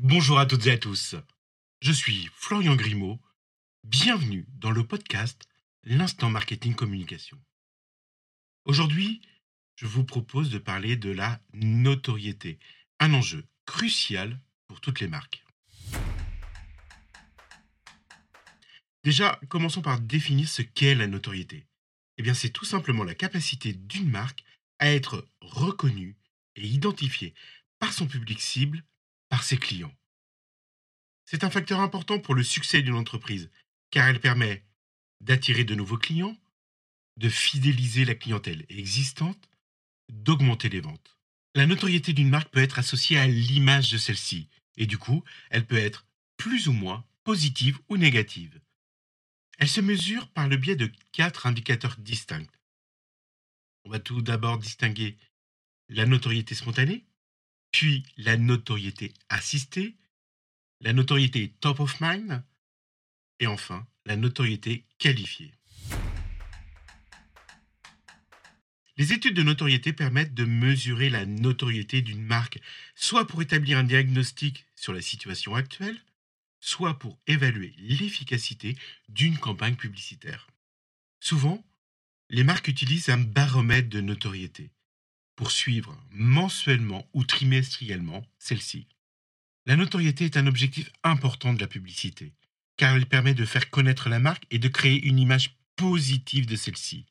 Bonjour à toutes et à tous. Je suis Florian Grimaud. Bienvenue dans le podcast L'instant marketing communication. Aujourd'hui, je vous propose de parler de la notoriété, un enjeu crucial pour toutes les marques. Déjà, commençons par définir ce qu'est la notoriété. Eh bien, c'est tout simplement la capacité d'une marque à être reconnue et identifiée par son public cible, par ses clients. C'est un facteur important pour le succès d'une entreprise, car elle permet d'attirer de nouveaux clients, de fidéliser la clientèle existante, d'augmenter les ventes. La notoriété d'une marque peut être associée à l'image de celle-ci, et du coup, elle peut être plus ou moins positive ou négative. Elle se mesure par le biais de quatre indicateurs distincts. On va tout d'abord distinguer la notoriété spontanée, puis la notoriété assistée, la notoriété top of mind, et enfin la notoriété qualifiée. Les études de notoriété permettent de mesurer la notoriété d'une marque, soit pour établir un diagnostic sur la situation actuelle, soit pour évaluer l'efficacité d'une campagne publicitaire. Souvent, les marques utilisent un baromètre de notoriété pour suivre mensuellement ou trimestriellement celle-ci. La notoriété est un objectif important de la publicité, car elle permet de faire connaître la marque et de créer une image positive de celle-ci.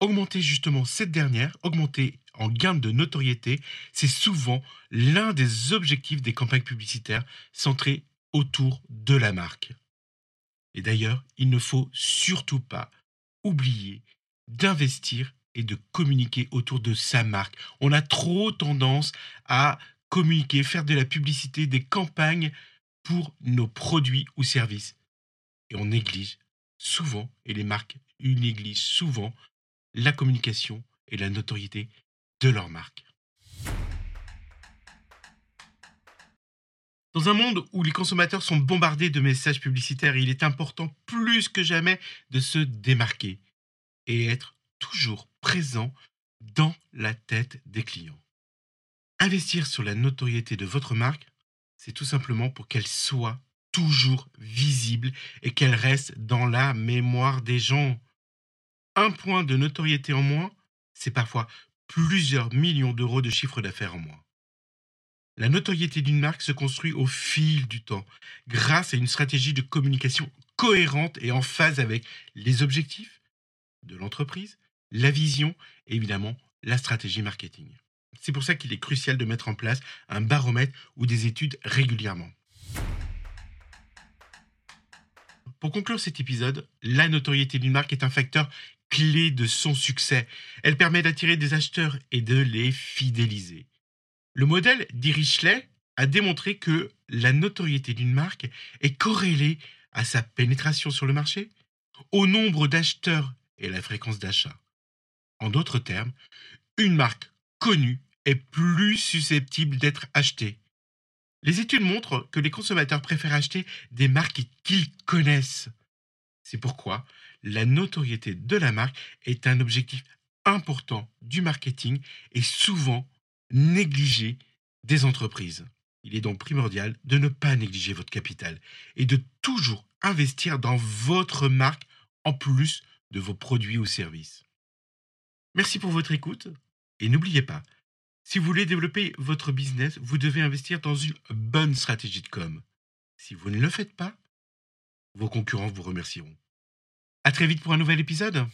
Augmenter justement cette dernière, augmenter en gain de notoriété, c'est souvent l'un des objectifs des campagnes publicitaires centrées autour de la marque. Et d'ailleurs, il ne faut surtout pas oublier d'investir et de communiquer autour de sa marque. On a trop tendance à communiquer, faire de la publicité, des campagnes pour nos produits ou services. Et on néglige souvent, et les marques négligent souvent, la communication et la notoriété de leur marque. Dans un monde où les consommateurs sont bombardés de messages publicitaires, il est important plus que jamais de se démarquer et être toujours présent dans la tête des clients. Investir sur la notoriété de votre marque, c'est tout simplement pour qu'elle soit toujours visible et qu'elle reste dans la mémoire des gens. Un point de notoriété en moins, c'est parfois plusieurs millions d'euros de chiffre d'affaires en moins. La notoriété d'une marque se construit au fil du temps, grâce à une stratégie de communication cohérente et en phase avec les objectifs de l'entreprise, la vision et évidemment la stratégie marketing. C'est pour ça qu'il est crucial de mettre en place un baromètre ou des études régulièrement. Pour conclure cet épisode, la notoriété d'une marque est un facteur clé de son succès. Elle permet d'attirer des acheteurs et de les fidéliser. Le modèle d'Irichlet a démontré que la notoriété d'une marque est corrélée à sa pénétration sur le marché, au nombre d'acheteurs et à la fréquence d'achat. En d'autres termes, une marque connue est plus susceptible d'être achetée. Les études montrent que les consommateurs préfèrent acheter des marques qu'ils connaissent. C'est pourquoi la notoriété de la marque est un objectif important du marketing et souvent négligé des entreprises. Il est donc primordial de ne pas négliger votre capital et de toujours investir dans votre marque en plus de vos produits ou services. Merci pour votre écoute et n'oubliez pas, si vous voulez développer votre business, vous devez investir dans une bonne stratégie de com. Si vous ne le faites pas, vos concurrents vous remercieront. À très vite pour un nouvel épisode.